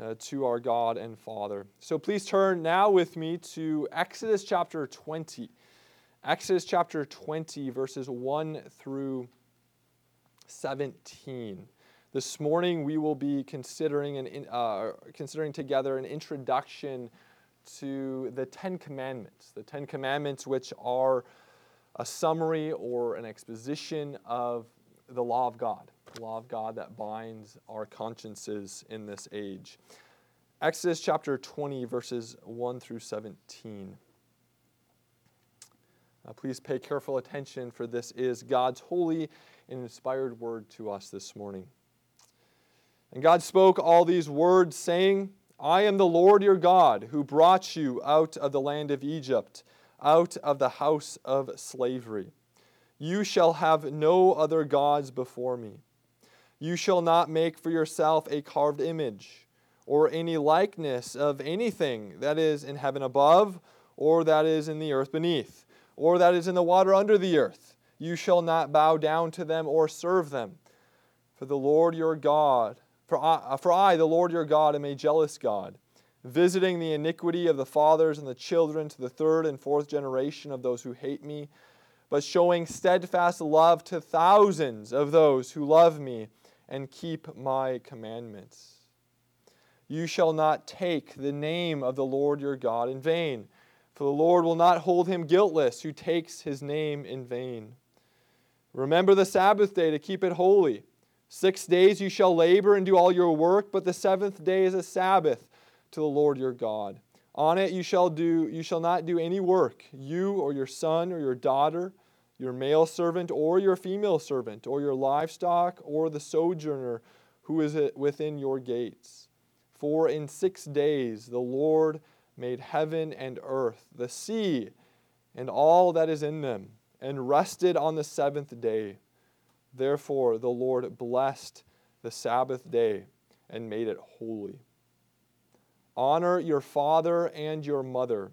uh, to our God and Father. So please turn now with me to Exodus chapter 20. Exodus chapter 20, verses 1 through 17. This morning we will be considering, an, uh, considering together an introduction to the Ten Commandments. The Ten Commandments, which are a summary or an exposition of the law of God, law of God that binds our consciences in this age. Exodus chapter 20, verses 1 through 17. Uh, please pay careful attention, for this is God's holy and inspired word to us this morning. And God spoke all these words, saying, I am the Lord your God, who brought you out of the land of Egypt, out of the house of slavery. You shall have no other gods before me. You shall not make for yourself a carved image, or any likeness of anything that is in heaven above, or that is in the earth beneath or that is in the water under the earth. You shall not bow down to them or serve them. For the Lord your God, for I, uh, for I, the Lord your God, am a jealous God, visiting the iniquity of the fathers and the children to the third and fourth generation of those who hate me, but showing steadfast love to thousands of those who love me and keep my commandments. You shall not take the name of the Lord your God in vain for the Lord will not hold him guiltless who takes his name in vain. Remember the Sabbath day to keep it holy. Six days you shall labor and do all your work, but the seventh day is a Sabbath to the Lord your God. On it you shall do you shall not do any work, you or your son or your daughter, your male servant or your female servant, or your livestock or the sojourner who is within your gates. For in six days the Lord made heaven and earth, the sea, and all that is in them, and rested on the seventh day. Therefore, the Lord blessed the Sabbath day and made it holy. Honor your father and your mother,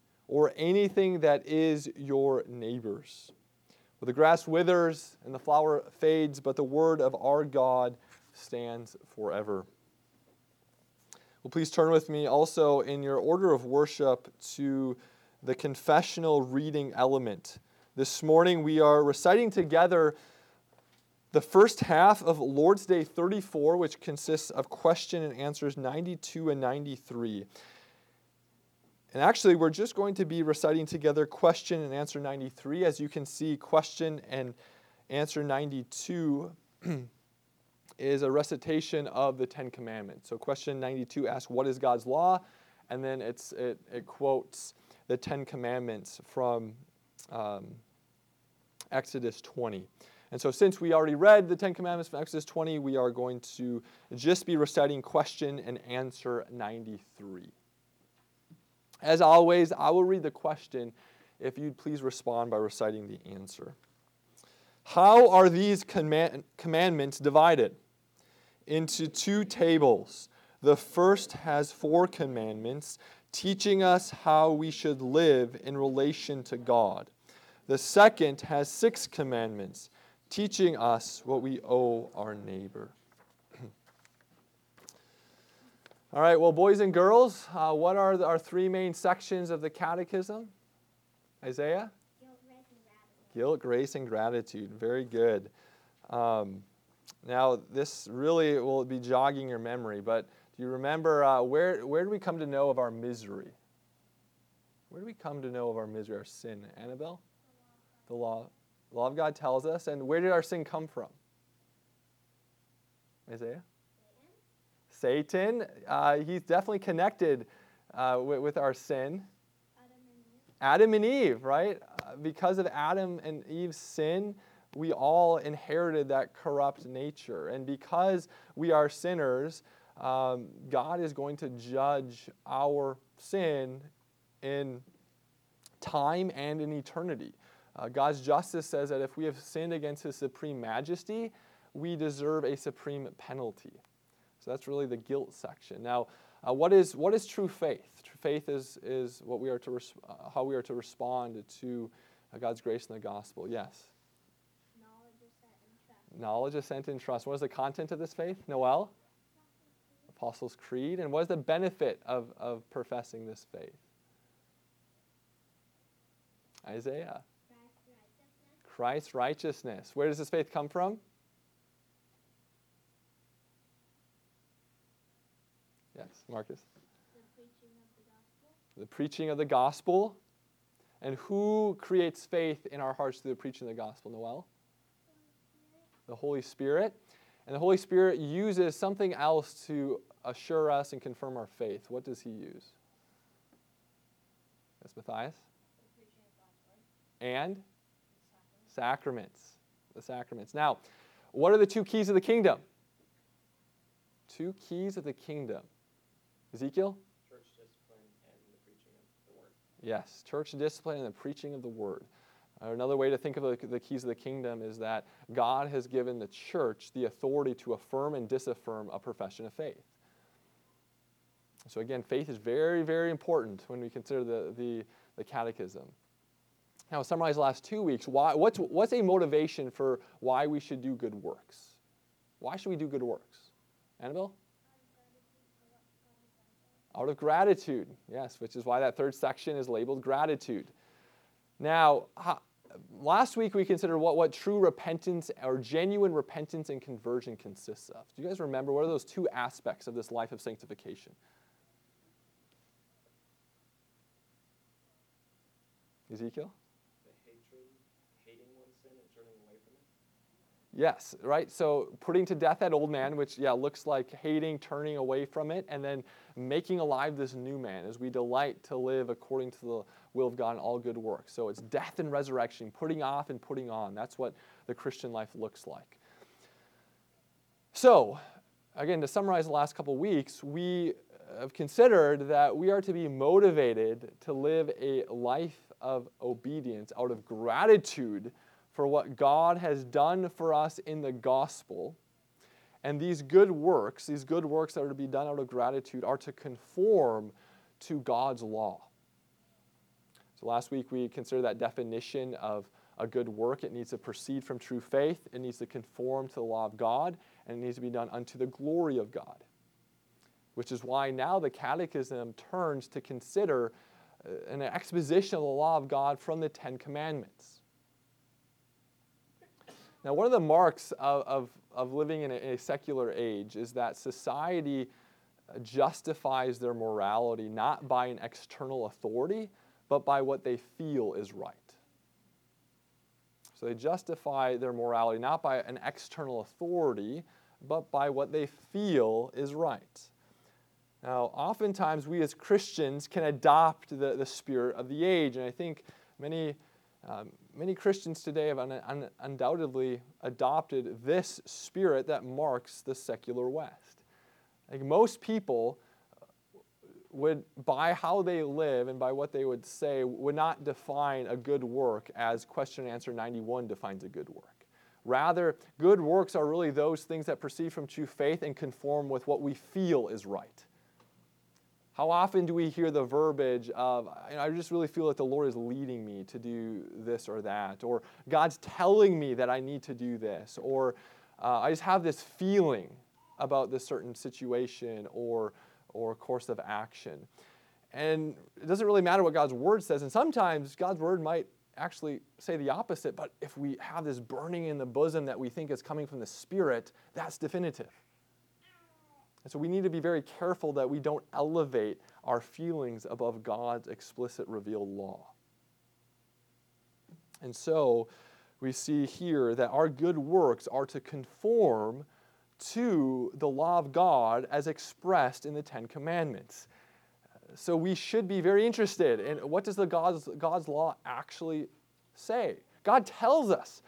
or anything that is your neighbor's. Well, the grass withers and the flower fades, but the word of our God stands forever. Well, please turn with me also in your order of worship to the confessional reading element. This morning we are reciting together the first half of Lord's Day 34, which consists of question and answers 92 and 93. And actually, we're just going to be reciting together question and answer 93. As you can see, question and answer 92 is a recitation of the Ten Commandments. So, question 92 asks, What is God's law? And then it, it quotes the Ten Commandments from um, Exodus 20. And so, since we already read the Ten Commandments from Exodus 20, we are going to just be reciting question and answer 93. As always, I will read the question if you'd please respond by reciting the answer. How are these command- commandments divided? into two tables. The first has four commandments, teaching us how we should live in relation to God. The second has six commandments, teaching us what we owe our neighbor. All right, well, boys and girls, uh, what are the, our three main sections of the catechism? Isaiah? Guilt, grace, and gratitude. Very good. Um, now, this really will be jogging your memory, but do you remember uh, where, where did we come to know of our misery? Where do we come to know of our misery, our sin? Annabelle? The law. The law of God tells us. And where did our sin come from? Isaiah? Satan. Uh, he's definitely connected uh, with, with, our sin. Adam and Eve, Adam and Eve right? Uh, because of Adam and Eve's sin, we all inherited that corrupt nature. And because we are sinners, um, God is going to judge our sin in time and in eternity. Uh, God's justice says that if we have sinned against His supreme majesty, we deserve a supreme penalty. So that's really the guilt section. Now, uh, what, is, what is true faith? True faith is, is what we are to res- uh, how we are to respond to uh, God's grace in the gospel. Yes? Knowledge, assent, and trust. Knowledge, assent, and trust. What is the content of this faith? Noel? Apostles' Creed. And what is the benefit of, of professing this faith? Isaiah. Christ's righteousness. Christ's righteousness. Where does this faith come from? Yes, Marcus. The preaching of the gospel. The preaching of the gospel. And who creates faith in our hearts through the preaching of the gospel, Noel? The Holy Spirit. And the Holy Spirit uses something else to assure us and confirm our faith. What does he use? Yes, Matthias? And sacraments. The sacraments. Now, what are the two keys of the kingdom? Two keys of the kingdom. Ezekiel? church discipline and the preaching of the word. Yes, church discipline and the preaching of the word. Uh, Another way to think of the, the keys of the kingdom is that God has given the church the authority to affirm and disaffirm a profession of faith. So, again, faith is very, very important when we consider the, the, the catechism. Now, summarize the last two weeks, why, what's, what's a motivation for why we should do good works? Why should we do good works? Annabelle? Out of gratitude, yes, which is why that third section is labeled gratitude. Now, last week we considered what, what true repentance or genuine repentance and conversion consists of. Do you guys remember what are those two aspects of this life of sanctification? Ezekiel? The hatred, hating one's sin and turning away from it. Yes, right? So putting to death that old man, which, yeah, looks like hating, turning away from it, and then making alive this new man as we delight to live according to the will of God in all good works. So it's death and resurrection, putting off and putting on. That's what the Christian life looks like. So, again, to summarize the last couple weeks, we have considered that we are to be motivated to live a life of obedience out of gratitude for what God has done for us in the gospel. And these good works, these good works that are to be done out of gratitude, are to conform to God's law. So last week we considered that definition of a good work. It needs to proceed from true faith, it needs to conform to the law of God, and it needs to be done unto the glory of God. Which is why now the Catechism turns to consider uh, an exposition of the law of God from the Ten Commandments. Now, one of the marks of, of, of living in a, a secular age is that society justifies their morality not by an external authority, but by what they feel is right. So they justify their morality not by an external authority, but by what they feel is right. Now, oftentimes we as Christians can adopt the, the spirit of the age, and I think many, um, many Christians today have un- un- undoubtedly adopted this spirit that marks the secular West. Like most people uh, would, by how they live and by what they would say, would not define a good work as question and answer 91 defines a good work. Rather, good works are really those things that proceed from true faith and conform with what we feel is right. How often do we hear the verbiage of, I just really feel that the Lord is leading me to do this or that, or God's telling me that I need to do this, or uh, I just have this feeling about this certain situation or, or course of action. And it doesn't really matter what God's word says, and sometimes God's word might actually say the opposite, but if we have this burning in the bosom that we think is coming from the Spirit, that's definitive. And so we need to be very careful that we don't elevate our feelings above God's explicit revealed law. And so we see here that our good works are to conform to the law of God as expressed in the Ten Commandments. So we should be very interested in what does the God's, God's law actually say? God tells us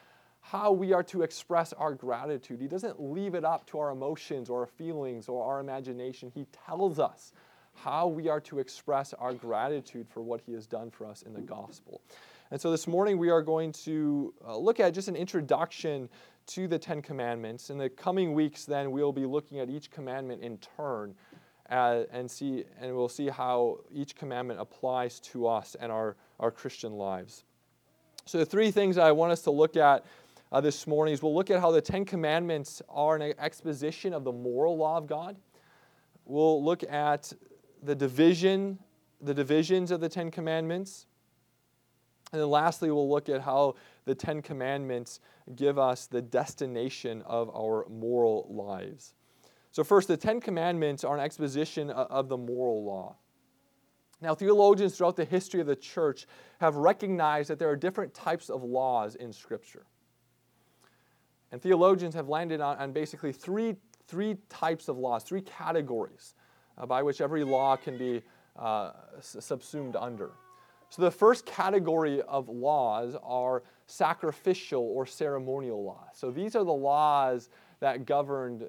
how we are to express our gratitude. He doesn't leave it up to our emotions or our feelings or our imagination. He tells us how we are to express our gratitude for what He has done for us in the gospel. And so this morning we are going to uh, look at just an introduction to the Ten Commandments. In the coming weeks, then, we'll be looking at each commandment in turn uh, and see and we'll see how each commandment applies to us and our, our Christian lives. So the three things I want us to look at uh, this morning is we'll look at how the Ten Commandments are an exposition of the moral law of God. We'll look at the division, the divisions of the Ten Commandments. And then lastly, we'll look at how the Ten Commandments give us the destination of our moral lives. So, first, the Ten Commandments are an exposition of the moral law. Now, theologians throughout the history of the church have recognized that there are different types of laws in Scripture. And theologians have landed on, on basically three, three types of laws, three categories uh, by which every law can be uh, subsumed under. So, the first category of laws are sacrificial or ceremonial laws. So, these are the laws that governed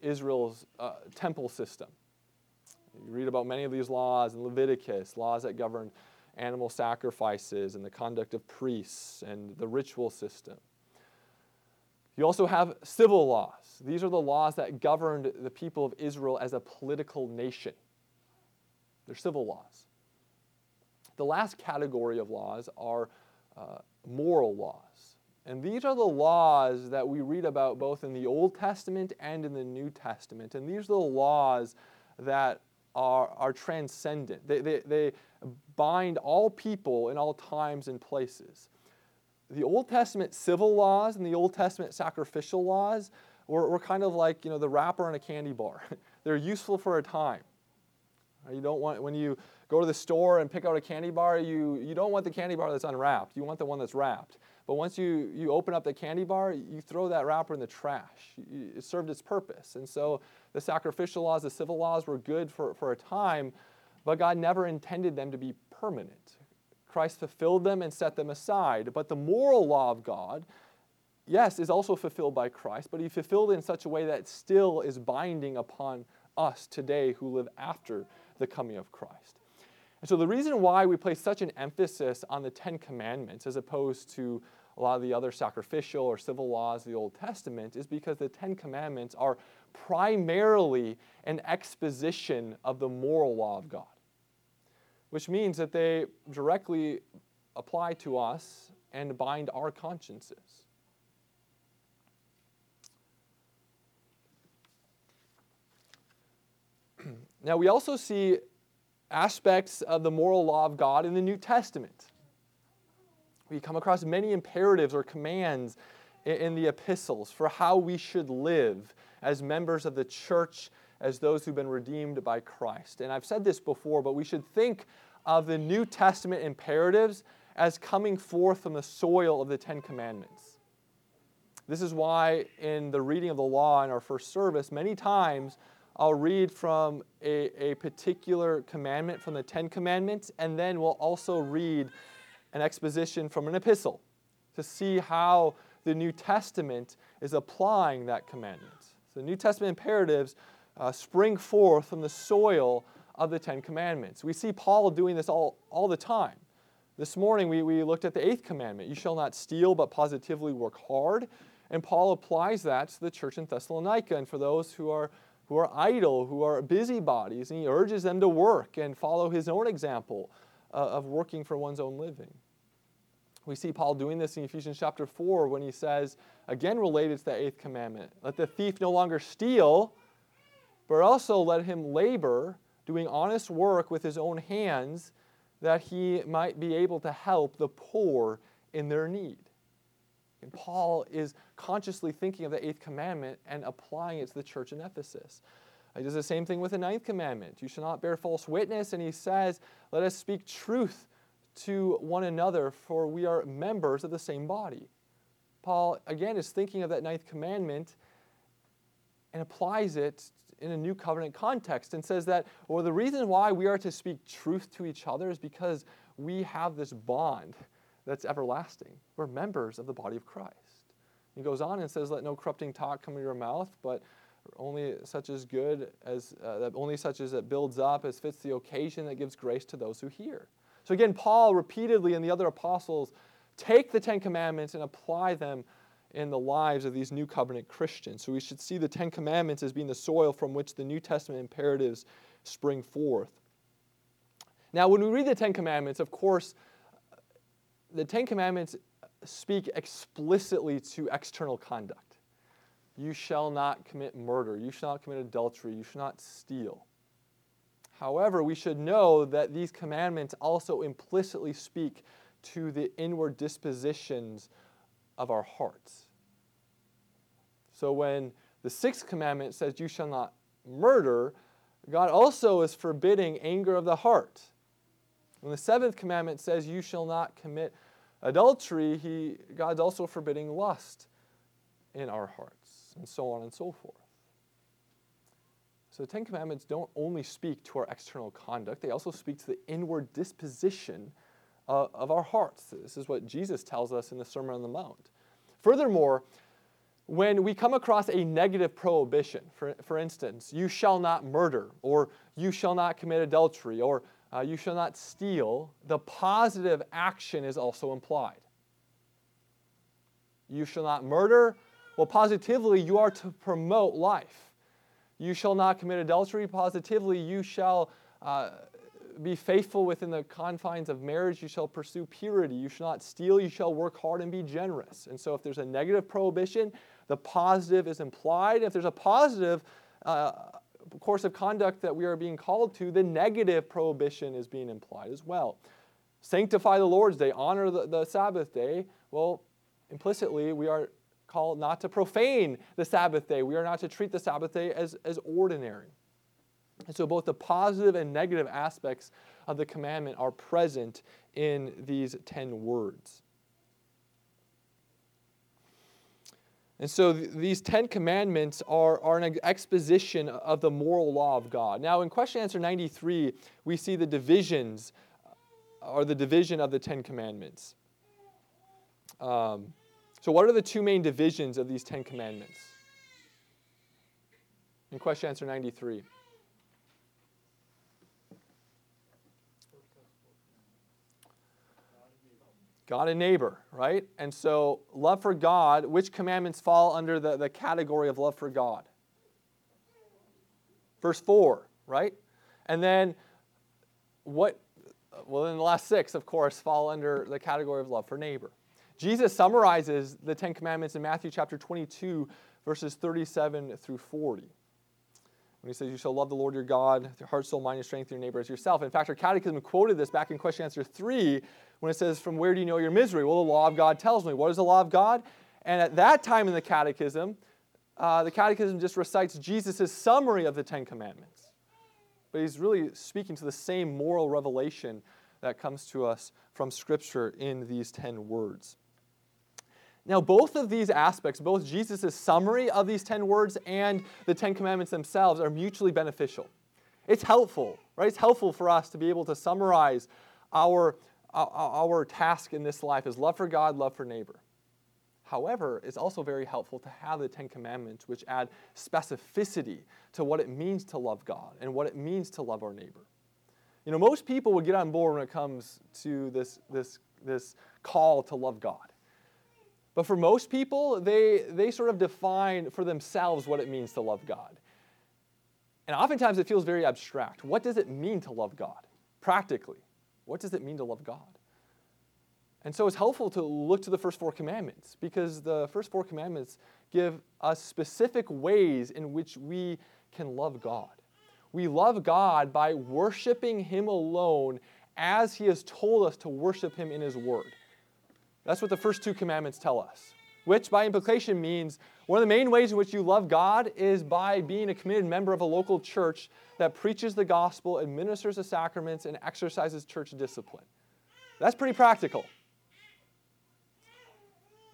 Israel's uh, temple system. You read about many of these laws in Leviticus, laws that governed animal sacrifices and the conduct of priests and the ritual system. You also have civil laws. These are the laws that governed the people of Israel as a political nation. They're civil laws. The last category of laws are uh, moral laws. And these are the laws that we read about both in the Old Testament and in the New Testament. And these are the laws that are, are transcendent, they, they, they bind all people in all times and places. The Old Testament civil laws and the Old Testament sacrificial laws were, were kind of like you know, the wrapper on a candy bar. They're useful for a time. You don't want, when you go to the store and pick out a candy bar, you, you don't want the candy bar that's unwrapped. You want the one that's wrapped. But once you, you open up the candy bar, you throw that wrapper in the trash. It served its purpose. And so the sacrificial laws, the civil laws were good for, for a time, but God never intended them to be permanent. Christ fulfilled them and set them aside. But the moral law of God, yes, is also fulfilled by Christ, but he fulfilled it in such a way that still is binding upon us today who live after the coming of Christ. And so the reason why we place such an emphasis on the Ten Commandments as opposed to a lot of the other sacrificial or civil laws of the Old Testament is because the Ten Commandments are primarily an exposition of the moral law of God, which means that they directly apply to us and bind our consciences. now, we also see aspects of the moral law of God in the New Testament. We come across many imperatives or commands in the epistles for how we should live as members of the church, as those who've been redeemed by Christ. And I've said this before, but we should think of the New Testament imperatives as coming forth from the soil of the Ten Commandments. This is why, in the reading of the law in our first service, many times I'll read from a, a particular commandment from the Ten Commandments, and then we'll also read an exposition from an epistle to see how the New Testament is applying that commandment. So, New Testament imperatives uh, spring forth from the soil of the Ten Commandments. We see Paul doing this all, all the time. This morning we, we looked at the eighth commandment you shall not steal, but positively work hard. And Paul applies that to the church in Thessalonica and for those who are who are idle, who are busybodies, and he urges them to work and follow his own example uh, of working for one's own living. We see Paul doing this in Ephesians chapter 4 when he says, again related to the eighth commandment, let the thief no longer steal, but also let him labor, doing honest work with his own hands, that he might be able to help the poor in their need. And Paul is consciously thinking of the eighth commandment and applying it to the church in Ephesus. He does the same thing with the ninth commandment. You shall not bear false witness. And he says, let us speak truth to one another, for we are members of the same body. Paul, again, is thinking of that ninth commandment and applies it in a new covenant context and says that, well, the reason why we are to speak truth to each other is because we have this bond that's everlasting. We're members of the body of Christ. He goes on and says, Let no corrupting talk come in your mouth, but only such as good as uh, that only such as it builds up as fits the occasion that gives grace to those who hear. So again, Paul repeatedly and the other apostles take the Ten Commandments and apply them in the lives of these new covenant Christians. So we should see the Ten Commandments as being the soil from which the New Testament imperatives spring forth. Now, when we read the Ten Commandments, of course, the Ten Commandments speak explicitly to external conduct. You shall not commit murder. You shall not commit adultery. You shall not steal. However, we should know that these commandments also implicitly speak to the inward dispositions of our hearts. So when the sixth commandment says, You shall not murder, God also is forbidding anger of the heart. When the seventh commandment says, You shall not commit adultery, he, God's also forbidding lust in our hearts, and so on and so forth. So the Ten Commandments don't only speak to our external conduct, they also speak to the inward disposition uh, of our hearts. This is what Jesus tells us in the Sermon on the Mount. Furthermore, when we come across a negative prohibition, for, for instance, you shall not murder, or you shall not commit adultery, or uh, you shall not steal, the positive action is also implied. You shall not murder. Well, positively, you are to promote life. You shall not commit adultery. Positively, you shall uh, be faithful within the confines of marriage. You shall pursue purity. You shall not steal. You shall work hard and be generous. And so, if there's a negative prohibition, the positive is implied. If there's a positive uh, course of conduct that we are being called to, the negative prohibition is being implied as well. Sanctify the Lord's day, honor the, the Sabbath day. Well, implicitly, we are called not to profane the Sabbath day. We are not to treat the Sabbath day as, as ordinary. And so both the positive and negative aspects of the commandment are present in these 10 words. And so th- these Ten Commandments are, are an exposition of the moral law of God. Now, in question answer 93, we see the divisions, or the division of the Ten Commandments. Um, so, what are the two main divisions of these Ten Commandments? In question answer 93. God and neighbor, right? And so, love for God, which commandments fall under the, the category of love for God? Verse 4, right? And then, what, well, then the last six, of course, fall under the category of love for neighbor. Jesus summarizes the Ten Commandments in Matthew chapter 22, verses 37 through 40. When he says, You shall love the Lord your God with your heart, soul, mind, and strength, your neighbor as yourself. In fact, our catechism quoted this back in question answer 3 when it says, From where do you know your misery? Well, the law of God tells me. What is the law of God? And at that time in the catechism, uh, the catechism just recites Jesus' summary of the Ten Commandments. But he's really speaking to the same moral revelation that comes to us from Scripture in these ten words. Now, both of these aspects, both Jesus' summary of these 10 words and the 10 commandments themselves, are mutually beneficial. It's helpful, right? It's helpful for us to be able to summarize our, our task in this life is love for God, love for neighbor. However, it's also very helpful to have the Ten Commandments, which add specificity to what it means to love God and what it means to love our neighbor. You know, most people would get on board when it comes to this, this, this call to love God. But for most people, they, they sort of define for themselves what it means to love God. And oftentimes it feels very abstract. What does it mean to love God? Practically, what does it mean to love God? And so it's helpful to look to the first four commandments because the first four commandments give us specific ways in which we can love God. We love God by worshiping Him alone as He has told us to worship Him in His Word. That's what the first two commandments tell us, which by implication means one of the main ways in which you love God is by being a committed member of a local church that preaches the gospel, administers the sacraments, and exercises church discipline. That's pretty practical.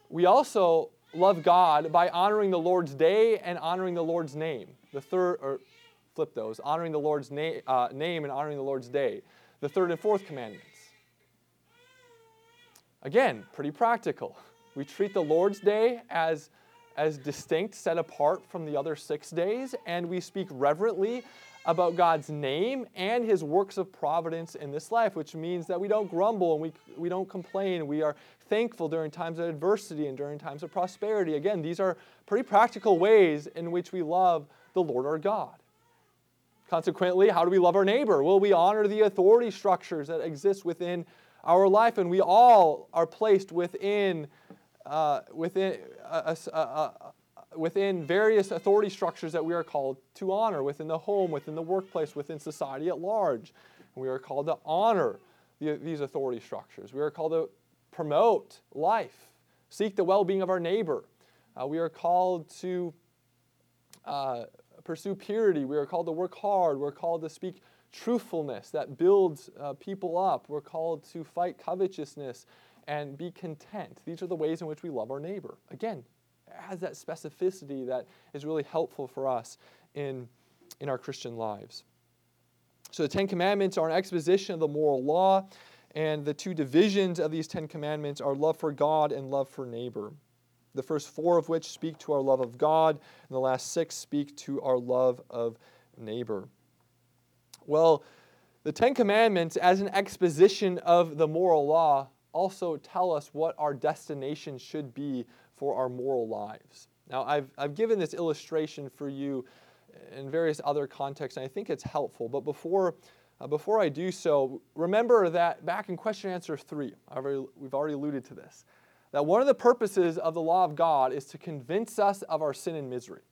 We also love God by honoring the Lord's day and honoring the Lord's name. The third, or flip those, honoring the Lord's na- uh, name and honoring the Lord's day. The third and fourth commandments. Again, pretty practical. We treat the Lord's Day as, as distinct, set apart from the other six days, and we speak reverently about God's name and his works of providence in this life, which means that we don't grumble and we, we don't complain. We are thankful during times of adversity and during times of prosperity. Again, these are pretty practical ways in which we love the Lord our God. Consequently, how do we love our neighbor? Well, we honor the authority structures that exist within our life, and we all are placed within, uh, within, a, a, a, within various authority structures that we are called to honor within the home, within the workplace, within society at large. We are called to honor the, these authority structures. We are called to promote life, seek the well being of our neighbor. Uh, we are called to uh, pursue purity. We are called to work hard. We're called to speak truthfulness that builds uh, people up. We're called to fight covetousness and be content. These are the ways in which we love our neighbor. Again, has that specificity that is really helpful for us in, in our Christian lives. So the Ten Commandments are an exposition of the moral law, and the two divisions of these Ten Commandments are love for God and love for neighbor. The first four of which speak to our love of God, and the last six speak to our love of neighbor. Well, the Ten Commandments, as an exposition of the moral law, also tell us what our destination should be for our moral lives. Now, I've, I've given this illustration for you in various other contexts, and I think it's helpful. But before, uh, before I do so, remember that back in question answer three, already, we've already alluded to this, that one of the purposes of the law of God is to convince us of our sin and misery.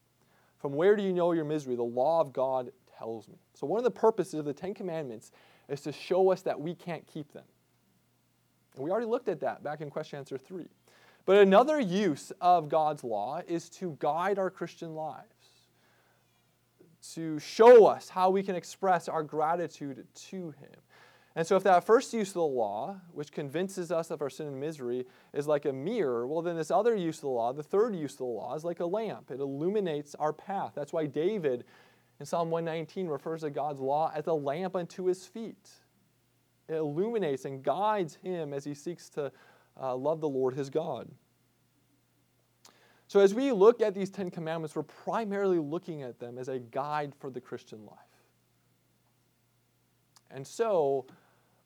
From where do you know your misery? The law of God tells me. So, one of the purposes of the Ten Commandments is to show us that we can't keep them. And we already looked at that back in question answer three. But another use of God's law is to guide our Christian lives, to show us how we can express our gratitude to Him. And so, if that first use of the law, which convinces us of our sin and misery, is like a mirror, well, then this other use of the law, the third use of the law, is like a lamp. It illuminates our path. That's why David in Psalm 119 refers to God's law as a lamp unto his feet. Illuminates and guides him as he seeks to uh, love the Lord his God. So, as we look at these Ten Commandments, we're primarily looking at them as a guide for the Christian life. And so,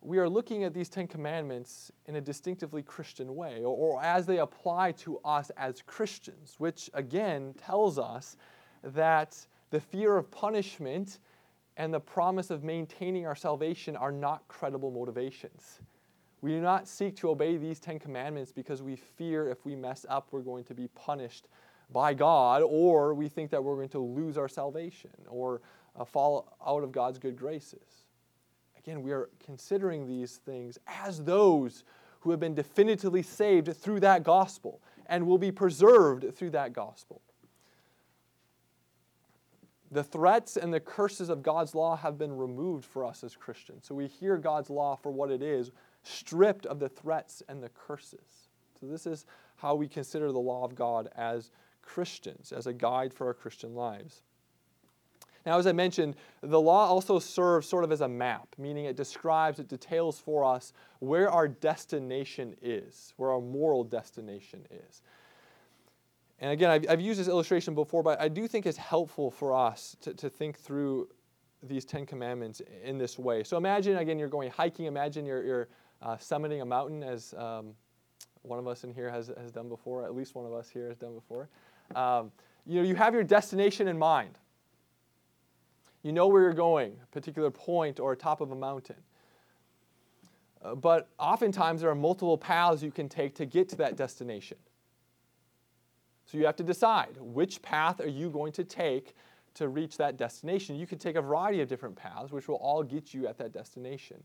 we are looking at these Ten Commandments in a distinctively Christian way, or, or as they apply to us as Christians, which again tells us that the fear of punishment and the promise of maintaining our salvation are not credible motivations. We do not seek to obey these Ten Commandments because we fear if we mess up, we're going to be punished by God, or we think that we're going to lose our salvation or uh, fall out of God's good graces. Again, we are considering these things as those who have been definitively saved through that gospel and will be preserved through that gospel. The threats and the curses of God's law have been removed for us as Christians. So we hear God's law for what it is, stripped of the threats and the curses. So this is how we consider the law of God as Christians, as a guide for our Christian lives. Now, as I mentioned, the law also serves sort of as a map, meaning it describes, it details for us where our destination is, where our moral destination is. And again, I've, I've, used this illustration before, but I do think it's helpful for us to, to think through these Ten Commandments in this way. So imagine, again, you're going hiking. Imagine you're, you're uh, summiting a mountain, as um, one of us in here has, has done before, at least one of us here has done before. Um, you know, you have your destination in mind. You know where you're going, a particular point or top of a mountain. Uh, but oftentimes there are multiple paths you can take to get to that destination. So you have to decide which path are you going to take to reach that destination. You can take a variety of different paths, which will all get you at that destination.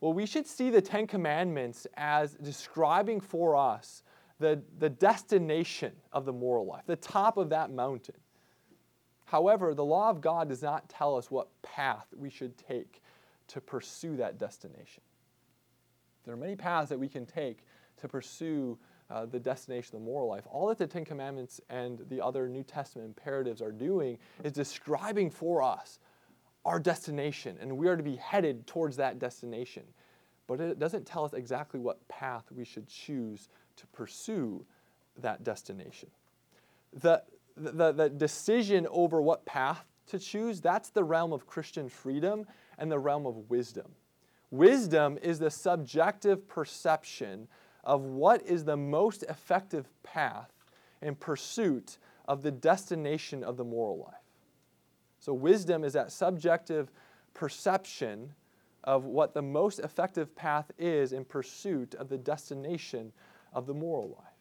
Well, we should see the Ten Commandments as describing for us the, the destination of the moral life, the top of that mountain. However, the law of God does not tell us what path we should take to pursue that destination. There are many paths that we can take to pursue uh, the destination of the moral life. All that the Ten Commandments and the other New Testament imperatives are doing is describing for us our destination, and we are to be headed towards that destination. But it doesn't tell us exactly what path we should choose to pursue that destination. The, the, the decision over what path to choose, that's the realm of Christian freedom and the realm of wisdom. Wisdom is the subjective perception of what is the most effective path in pursuit of the destination of the moral life. So, wisdom is that subjective perception of what the most effective path is in pursuit of the destination of the moral life.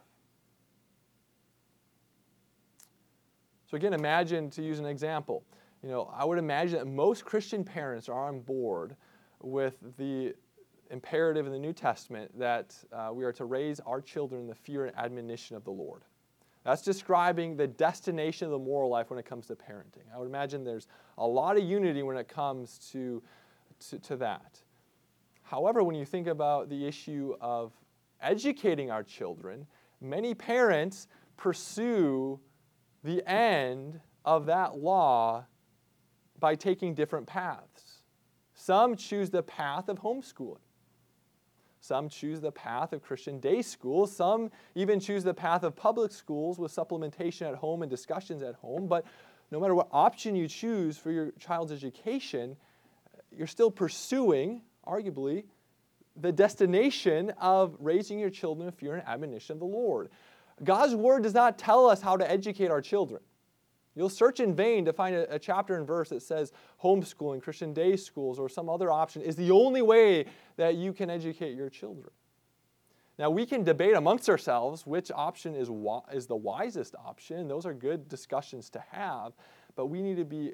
So, again, imagine to use an example. You know, I would imagine that most Christian parents are on board with the imperative in the New Testament that uh, we are to raise our children in the fear and admonition of the Lord. That's describing the destination of the moral life when it comes to parenting. I would imagine there's a lot of unity when it comes to, to, to that. However, when you think about the issue of educating our children, many parents pursue the end of that law by taking different paths. Some choose the path of homeschooling. Some choose the path of Christian day school. Some even choose the path of public schools with supplementation at home and discussions at home. But no matter what option you choose for your child's education, you're still pursuing, arguably, the destination of raising your children in fear and admonition of the Lord. God's word does not tell us how to educate our children. You'll search in vain to find a, a, chapter and verse that says homeschooling, Christian day schools, or some other option is the only way that you can educate your children. Now, we can debate amongst ourselves which option is, is the wisest option. Those are good discussions to have, but we need to be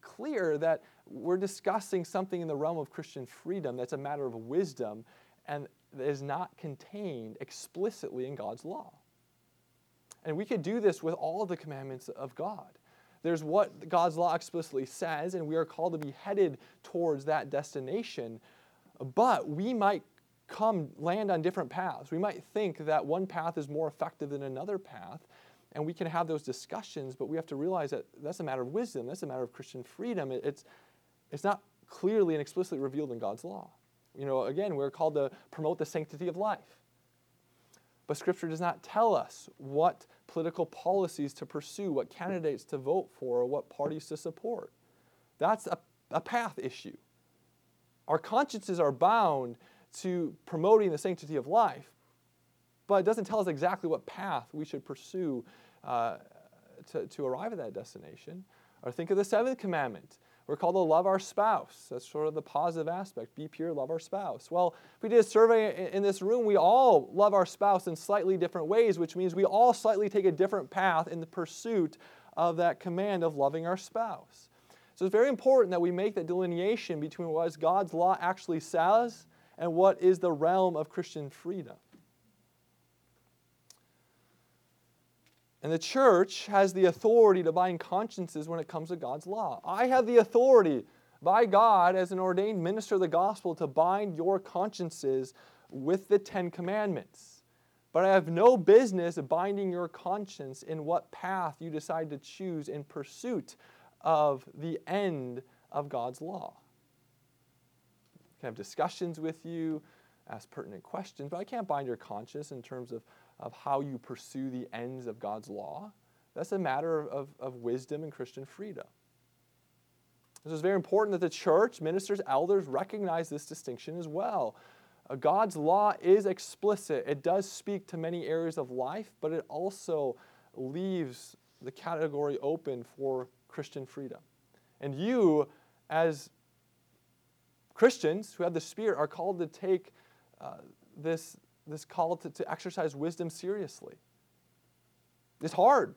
clear that we're discussing something in the realm of Christian freedom that's a matter of wisdom and is not contained explicitly in God's law. And we could do this with all of the commandments of God. There's what God's law explicitly says, and we are called to be headed towards that destination. But we might come land on different paths. We might think that one path is more effective than another path, and we can have those discussions, but we have to realize that that's a matter of wisdom, that's a matter of Christian freedom. It's, it's not clearly and explicitly revealed in God's law. You know, again, we're called to promote the sanctity of life. But Scripture does not tell us what political policies to pursue, what candidates to vote for, or what parties to support. That's a, a path issue. Our consciences are bound to promoting the sanctity of life, but it doesn't tell us exactly what path we should pursue uh, to, to arrive at that destination. Or think of the seventh commandment we're called to love our spouse. That's sort of the positive aspect. Be pure, love our spouse. Well, if we did a survey in this room, we all love our spouse in slightly different ways, which means we all slightly take a different path in the pursuit of that command of loving our spouse. So it's very important that we make that delineation between what God's law actually says and what is the realm of Christian freedom. And the church has the authority to bind consciences when it comes to God's law. I have the authority by God as an ordained minister of the gospel to bind your consciences with the Ten Commandments. But I have no business binding your conscience in what path you decide to choose in pursuit of the end of God's law. I can have discussions with you, ask pertinent questions, but I can't bind your conscience in terms of of how you pursue the ends of God's law. That's a matter of, of, of wisdom and Christian freedom. So it's very important that the church, ministers, elders recognize this distinction as well. Uh, God's law is explicit. It does speak to many areas of life, but it also leaves the category open for Christian freedom. And you, as Christians who have the Spirit, are called to take uh, this, this call to, to exercise wisdom seriously. It's hard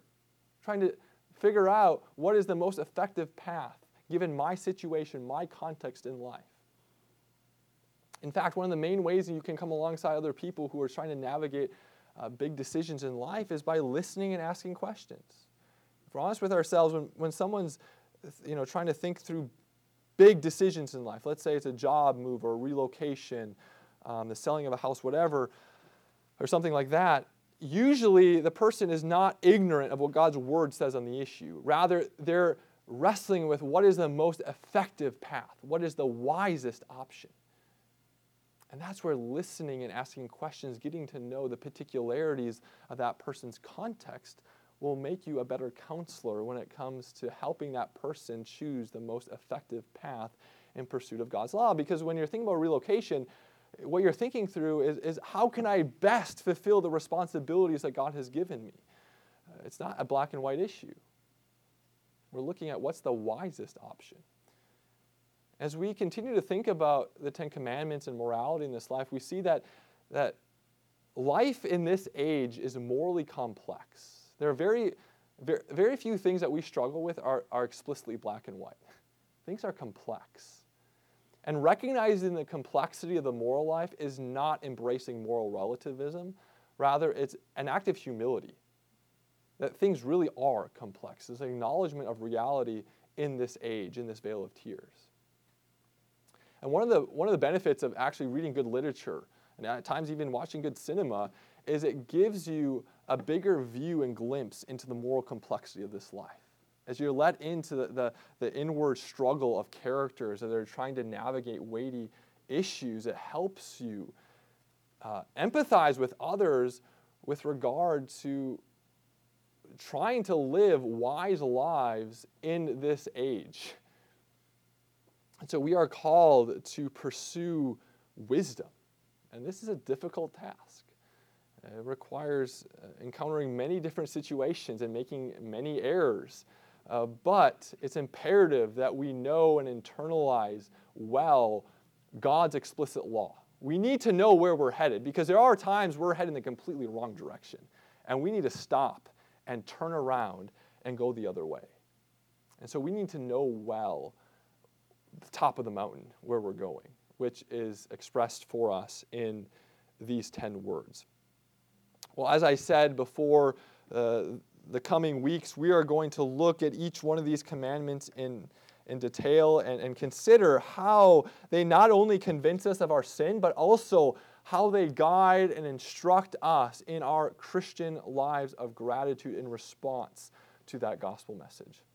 trying to figure out what is the most effective path given my situation, my context in life. In fact, one of the main ways that you can come alongside other people who are trying to navigate uh, big decisions in life is by listening and asking questions. If we're honest with ourselves, when, when someone's you know, trying to think through big decisions in life, let's say it's a job move or relocation, um, the selling of a house, whatever, or something like that, usually the person is not ignorant of what God's word says on the issue. Rather, they're wrestling with what is the most effective path, what is the wisest option. And that's where listening and asking questions, getting to know the particularities of that person's context, will make you a better counselor when it comes to helping that person choose the most effective path in pursuit of God's law. Because when you're thinking about relocation, what you're thinking through is, is how can I best fulfill the responsibilities that God has given me? Uh, it's not a black and white issue. We're looking at what's the wisest option. As we continue to think about the Ten Commandments and morality in this life, we see that, that life in this age is morally complex. There are very, very, very few things that we struggle with are, are explicitly black and white. Things are complex. And recognizing the complexity of the moral life is not embracing moral relativism, rather, it's an act of humility. That things really are complex. It's an acknowledgement of reality in this age, in this vale of tears. And one of the, one of the benefits of actually reading good literature, and at times even watching good cinema, is it gives you a bigger view and glimpse into the moral complexity of this life. As you're let into the, the, the inward struggle of characters that are trying to navigate weighty issues, it helps you uh, empathize with others with regard to trying to live wise lives in this age. And so we are called to pursue wisdom. And this is a difficult task. It requires uh, encountering many different situations and making many errors. Uh, but it's imperative that we know and internalize well God's explicit law. We need to know where we're headed because there are times we're heading the completely wrong direction. And we need to stop and turn around and go the other way. And so we need to know well the top of the mountain where we're going, which is expressed for us in these 10 words. Well, as I said before, uh, the coming weeks, we are going to look at each one of these commandments in, in detail and, and consider how they not only convince us of our sin, but also how they guide and instruct us in our Christian lives of gratitude in response to that gospel message. So